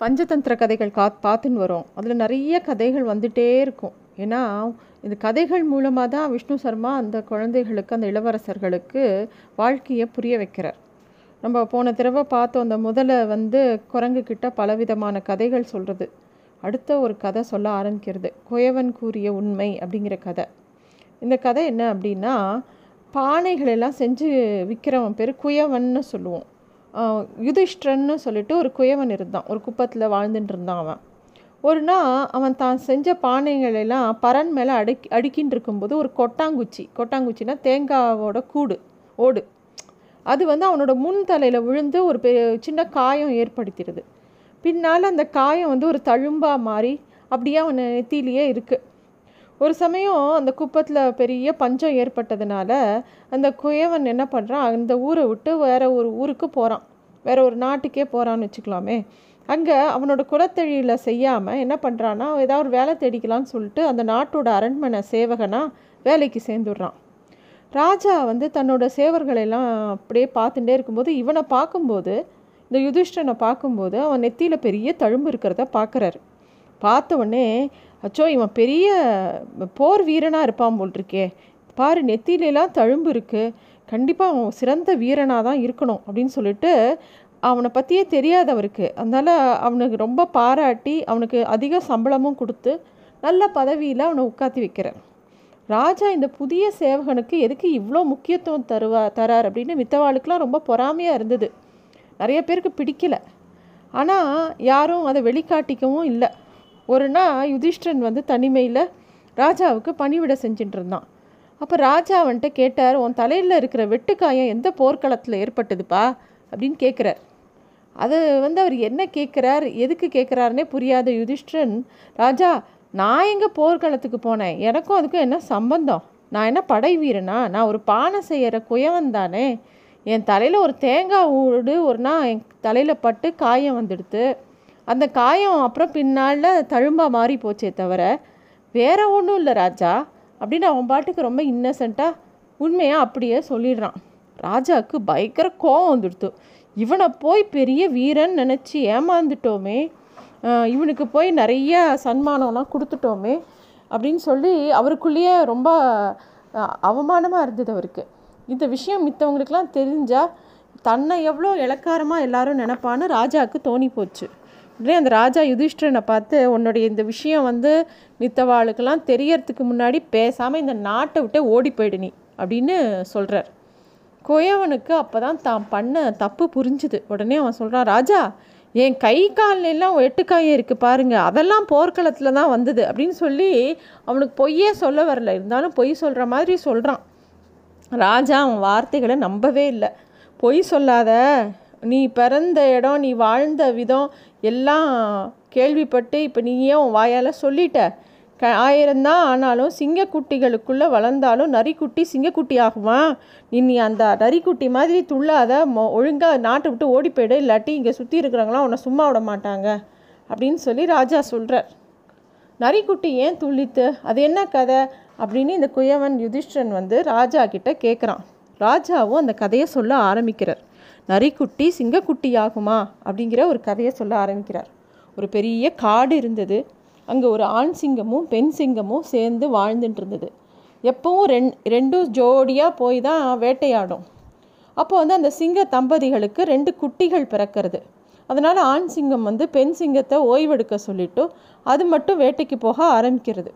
பஞ்சதந்திர கதைகள் கா பார்த்துன்னு வரோம். அதில் நிறைய கதைகள் வந்துகிட்டே இருக்கும். ஏன்னா இந்த கதைகள் மூலமாக தான் விஷ்ணு சர்மா அந்த குழந்தைகளுக்கு அந்த இளவரசர்களுக்கு வாழ்க்கையை புரிய வைக்கிறார். நம்ம போன தடவை பார்த்தோம் அந்த முதல்ல வந்து குரங்குக்கிட்ட பலவிதமான கதைகள் சொல்கிறது அடுத்த ஒரு கதை சொல்ல ஆரம்பிக்கிறது. குயவன் கூறிய உண்மை அப்படிங்கிற கதை. இந்த கதை என்ன அப்படின்னா பானைகளெல்லாம் செஞ்சு விற்கிறவன் பேர் குயவன்னு சொல்லுவோம். யுதிஷ்டரன்னு சொல்லிட்டு ஒரு குயவன் இருந்தான். ஒரு குப்பத்தில் வாழ்ந்துட்டு இருந்தான் அவன். ஒரு நாள் அவன் தான் செஞ்ச பானைகளெல்லாம் பரன் மேலே அடுக்கி அடுக்கின்னு இருக்கும்போது ஒரு கொட்டாங்குச்சி. கொட்டாங்குச்சின்னா தேங்காவோட கூடு ஓடு. அது வந்து அவனோட முன் தலையில் விழுந்து ஒரு பெ சின்ன காயம் ஏற்படுத்திடுது. பின்னால் அந்த காயம் வந்து ஒரு தழும்பாக மாறி அப்படியே அவன் நெத்திலேயே இருக்குது ஒரு சமயம் அந்த குப்பத்தில் பெரிய பஞ்சம் ஏற்பட்டதுனால அந்த குயவன் என்ன பண்ணுறான் அந்த ஊரை விட்டு வேறு ஒரு ஊருக்கு போகிறான் வேற ஒரு நாட்டுக்கே போகிறான்னு வச்சுக்கலாமே. அங்கே அவனோட குலத்தொழில செய்யாமல் என்ன பண்ணுறான்னா ஏதாவது ஒரு வேலை தேடிக்கலான்னு சொல்லிட்டு அந்த நாட்டோட அரண்மனை சேவகனாக வேலைக்கு சேர்ந்துடுறான். ராஜா வந்து தன்னோட சேவர்களெல்லாம் அப்படியே பார்த்துட்டே இருக்கும்போது இவனை பார்க்கும்போது இந்த யுதிஷ்டனை பார்க்கும்போது அவன் நெத்தியில் பெரிய தழும்பு இருக்கிறத பார்க்குறாரு. பார்த்த உடனே அச்சோ இவன் பெரிய போர் வீரனாக இருப்பான் போல் இருக்கே பாரு நெத்திலெலாம் தழும்பு இருக்குது கண்டிப்பாக அவன் சிறந்த வீரனாக தான் இருக்கணும் அப்படின்னு சொல்லிட்டு அவனை பற்றியே தெரியாது அவருக்கு. அதனால் அவனுக்கு ரொம்ப பாராட்டி அவனுக்கு அதிக சம்பளமும் கொடுத்து நல்ல பதவியில் அவனை உட்காத்தி வைக்கிறேன். ராஜா இந்த புதிய சேவகனுக்கு எதுக்கு இவ்வளோ முக்கியத்துவம் தருவா தரார் அப்படின்னு மித்தவாளுக்கெலாம் ரொம்ப பொறாமையாக இருந்தது. நிறைய பேருக்கு பிடிக்கல. ஆனால் யாரும் அதை வெளிக்காட்டிக்கவும் இல்லை. ஒரு நாள் யுதிஷ்டன் வந்து தனிமையில் ராஜாவுக்கு பணிவிட செஞ்சுட்டு இருந்தான். அப்போ ராஜா வந்துட்டு கேட்டார் உன் தலையில் இருக்கிற வெட்டுக்காயம் எந்த போர்க்களத்தில் ஏற்பட்டதுப்பா? அப்படின்னு கேட்குறார் அது வந்து அவர் என்ன கேட்குறார் எதுக்கு கேட்குறாருனே புரியாத யுதிஷ்டன் ராஜா நான் எங்கே போர்க்களத்துக்கு போனேன்? எனக்கும் அதுக்கும் என்ன சம்பந்தம்? நான் என்ன படை வீரனா? நான் ஒரு பானை செய்கிற குயவன் தானே? என் தலையில் ஒரு தேங்காய் ஊடு ஒரு நாள் என் தலையில் பட்டு காயம் வந்துடுது அந்த காயம் அப்புறம் பின்னால் தழும்பாக மாறி போச்சே தவிர வேற ஒன்றும் இல்லை ராஜா. அப்படின்னு அவன் பாட்டுக்கு ரொம்ப இன்னசென்ட்டாக உண்மையாக அப்படியே சொல்லிடுறான். ராஜாவுக்கு பயங்கர கோவம் வந்துடுத்து. இவனை போய் பெரிய வீரன் நினச்சி ஏமாந்துட்டோமே இவனுக்கு போய் நிறைய சன்மானம்லாம் கொடுத்துட்டோமே அப்படின்னு சொல்லி அவருக்குள்ளேயே ரொம்ப அவமானமாக இருந்தது அவருக்கு. இந்த விஷயம் மித்தவங்களுக்கெல்லாம் தெரிஞ்சால் தன்னை எவ்வளோ இலக்காரமாக எல்லாரும் நினப்பான்னு ராஜாவுக்கு தோணி போச்சு உடனே அந்த ராஜா யுதிஷ்டரனை பார்த்து உன்னுடைய இந்த விஷயம் வந்து மித்தவாளுக்கெல்லாம் தெரியறதுக்கு முன்னாடி பேசாமல் இந்த நாட்டை விட்டே ஓடி போயிடு நீ அப்படின்னு சொல்கிறார் குயவனுக்கு அப்போ தான் தான் பண்ண தப்பு புரிஞ்சுது. உடனே அவன் சொல்கிறான் ராஜா என் கை கால்லாம் எட்டுக்காயம் இருக்குது பாருங்கள் அதெல்லாம் போர்க்களத்தில் தான் வந்தது அப்படின்னு சொல்லி அவனுக்கு பொய்யே சொல்ல வரல. இருந்தாலும் பொய் சொல்கிற மாதிரி சொல்கிறான் ராஜா அவன் வார்த்தைகளை நம்பவே இல்லை. பொய் சொல்லாத. நீ பிறந்த இடம் நீ வாழ்ந்த விதம் எல்லாம் கேள்விப்பட்டு இப்போ நீயே உன் வாயால் சொல்லிட்ட. க ஆயிரம்தான் ஆனாலும் சிங்கக்குட்டிகளுக்குள்ளே வளர்ந்தாலும் நரிக்குட்டி சிங்கக்குட்டி ஆகுமா? நீ நீ அந்த நரிக்குட்டி மாதிரி துள்ளாத மொ ஒழுங்காக நாட்டை விட்டு ஓடி போயிடு இல்லாட்டி இங்கே சுற்றி இருக்கிறவங்களாம் உன்னை சும்மா விட மாட்டாங்க. அப்படின்னு சொல்லி ராஜா சொல்கிறார் நரிக்குட்டி ஏன் துள்ளித்து? அது என்ன கதை? அப்படின்னு இந்த குயவன் யுதிஷ்டன் வந்து ராஜா கிட்ட கேட்குறான் ராஜாவும் அந்த கதையை சொல்ல ஆரம்பிக்கிறார். நரிக்குட்டி சிங்கக்குட்டி ஆகுமா அப்படிங்கிற ஒரு கதையை சொல்ல ஆரம்பிக்கிறார். ஒரு பெரிய காடு இருந்தது. அங்கே ஒரு ஆண் சிங்கமும் பெண் சிங்கமும் சேர்ந்து வாழ்ந்துட்டு இருந்தது எப்பவும் ரெண் ரெண்டும் ஜோடியாக போய் தான் வேட்டையாடும். அப்போ வந்து அந்த சிங்க தம்பதிகளுக்கு ரெண்டு குட்டிகள் பிறக்கிறது. அதனால் ஆண் சிங்கம் வந்து பெண் சிங்கத்தை ஓய்வெடுக்க சொல்லிட்டு அது மட்டும் வேட்டைக்கு போக ஆரம்பிக்கிறது.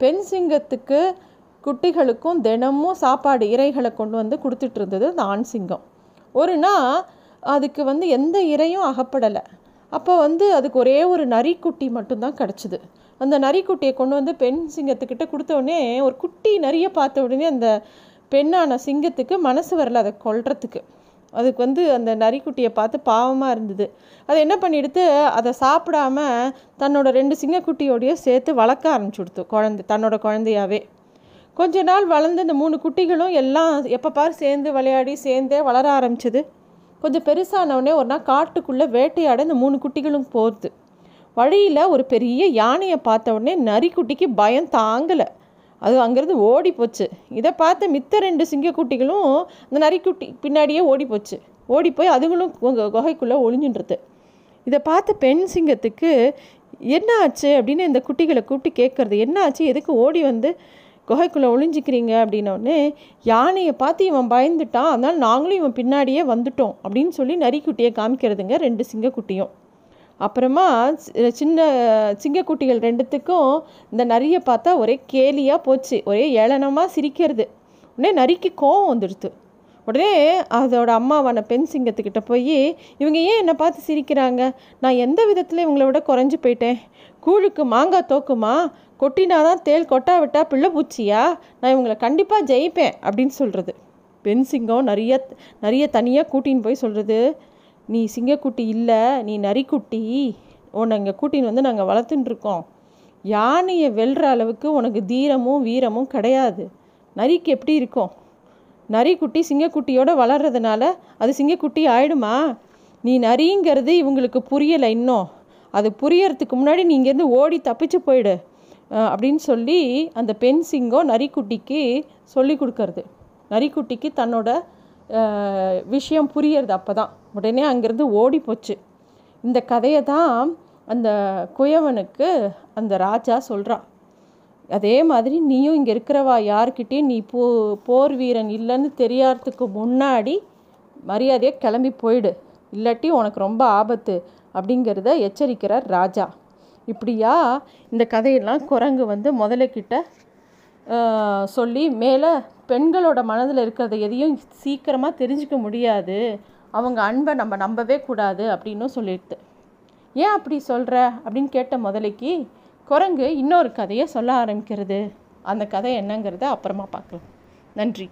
பெண் சிங்கத்துக்கு குட்டிகளுக்கும் தினமும் சாப்பாடு இறைகளை கொண்டு வந்து கொடுத்துட்டு இருந்தது அந்த ஆண் சிங்கம். ஒரு நாள் அதுக்கு வந்து எந்த இறையும் அகப்படலை. அப்போ வந்து அதுக்கு ஒரே ஒரு நரிக்குட்டி மட்டும்தான் கிடச்சிது. அந்த நரிக்குட்டியை கொண்டு வந்து பெண் சிங்கத்துக்கிட்ட கொடுத்த உடனே ஒரு குட்டி நரியை பார்த்த உடனே அந்த பெண்ணான சிங்கத்துக்கு மனசு வரல அதை கொல்றதுக்கு. அதுக்கு வந்து அந்த நரிக்குட்டியை பார்த்து பாவமாக இருந்தது. அதை என்ன பண்ணிடுத்து அதை சாப்பிடாம தன்னோட ரெண்டு சிங்கக்குட்டியோடையே சேர்த்து வளர்க்க ஆரம்பிச்சு கொடுத்து குழந்தை தன்னோட குழந்தையாவே. கொஞ்ச நாள் வளர்ந்து இந்த மூணு குட்டிகளும் எல்லாம் எப்போ பார் சேர்ந்து விளையாடி சேர்ந்தே வளர ஆரம்பிச்சது. கொஞ்சம் பெருசானவுடனே ஒரு நாள் காட்டுக்குள்ளே வேட்டையாட இந்த மூணு குட்டிகளும் போகுது. வழியில் ஒரு பெரிய யானையை பார்த்த உடனே நரிக்குட்டிக்கு பயம் தாங்கலை. அது அங்கேருந்து ஓடி போச்சு. இதை பார்த்த மித்த ரெண்டு சிங்கக்குட்டிகளும் அந்த நரிக்குட்டி பின்னாடியே ஓடி போச்சு. ஓடி போய் அதுங்களும் உங்கள் குகைக்குள்ளே ஒளிஞ்சுன்றது. இதை பார்த்த பெண் சிங்கத்துக்கு என்ன ஆச்சு? அப்படின்னு இந்த குட்டிகளை கூப்பிட்டு கேட்குறது. என்ன ஆச்சு? எதுக்கு ஓடி வந்து குகைக்குள்ளே ஒளிஞ்சிக்கிறீங்க அப்படின்னோடனே யானையை பார்த்து இவன் பயந்துட்டான் அதனால் நாங்களும் இவன் பின்னாடியே வந்துட்டோம் அப்படின்னு சொல்லி நரிக்குட்டியை காமிக்கிறதுங்க ரெண்டு சிங்கக்குட்டியும். அப்புறமா சின்ன சிங்கக்குட்டிகள் ரெண்டுத்துக்கும் இந்த நரியை பார்த்தா ஒரே கேலியாக போச்சு ஒரே ஏளனமாக சிரிக்கிறது. உடனே நரிக்கு கோவம் வந்துடுது உடனே அதோட அம்மாவான பெண் சிங்கத்துக்கிட்ட போய் இவங்க ஏன் என்னை பார்த்து சிரிக்கிறாங்க? நான் எந்த விதத்தில் இவங்கள விட குறைஞ்சி போயிட்டேன். கூழுக்கு மாங்காய் தோக்குமா? கொட்டினாதான் தேல் கொட்டா விட்டா பிள்ளை பூச்சியா? நான் இவங்களை கண்டிப்பாக ஜெயிப்பேன் அப்படின்னு சொல்கிறது பெண் சிங்கம் நிறைய நிறைய தனியாக கூட்டின்னு போய் சொல்கிறது நீ சிங்கக்குட்டி இல்லை நீ நரிக்குட்டி. உன்னை இங்கே கூட்டின்னு வந்து நாங்கள் வளர்த்துட்டுருக்கோம் யானையை வெல்ற அளவுக்கு உனக்கு தீரமும் வீரமும் கிடையாது. நரிக்கு எப்படி இருக்கும்? நரிக்குட்டி சிங்கக்குட்டியோடு வளர்றதுனால அது சிங்கக்குட்டி ஆயிடுமா? நீ நரிங்கிறது இவங்களுக்கு புரியலை இன்னும். அது புரியறதுக்கு முன்னாடி நீ இங்கேருந்து ஓடி தப்பிச்சு போயிடு. அப்படின்னு சொல்லி அந்த பெண் சிங்கம் நரிக்குட்டிக்கு சொல்லி கொடுக்கறது. நரிக்குட்டிக்கு தன்னோட விஷயம் புரியறது அப்போ தான் உடனே அங்கேருந்து ஓடி போச்சு. இந்த கதையை தான் அந்த குயவனுக்கு அந்த ராஜா சொல்கிறான் அதே மாதிரி நீயும் இங்கே இருக்கிறவா யாருக்கிட்டேயும் நீ போ போர் வீரன் இல்லைன்னு தெரியாததுக்கு முன்னாடி மரியாதையாக கிளம்பி போயிடு. இல்லாட்டி உனக்கு ரொம்ப ஆபத்து அப்படிங்கிறத எச்சரிக்கிறார் ராஜா. இப்படியா இந்த கதையெல்லாம் குரங்கு வந்து முதலக்கிட்ட சொல்லி மேலே பெண்களோட மனதில் இருக்கிறத எதையும் சீக்கிரமாக தெரிஞ்சுக்க முடியாது. அவங்க அன்பை நம்ம நம்பவே கூடாது அப்படின்னும் சொல்லிடுது ஏன் அப்படி சொல்கிற அப்படின்னு கேட்ட முதலைக்கு குரங்கு இன்னொரு கதையை சொல்ல ஆரம்பிக்கிறது. அந்த கதை என்னங்கிறத அப்புறமா பார்க்கலாம். நன்றி.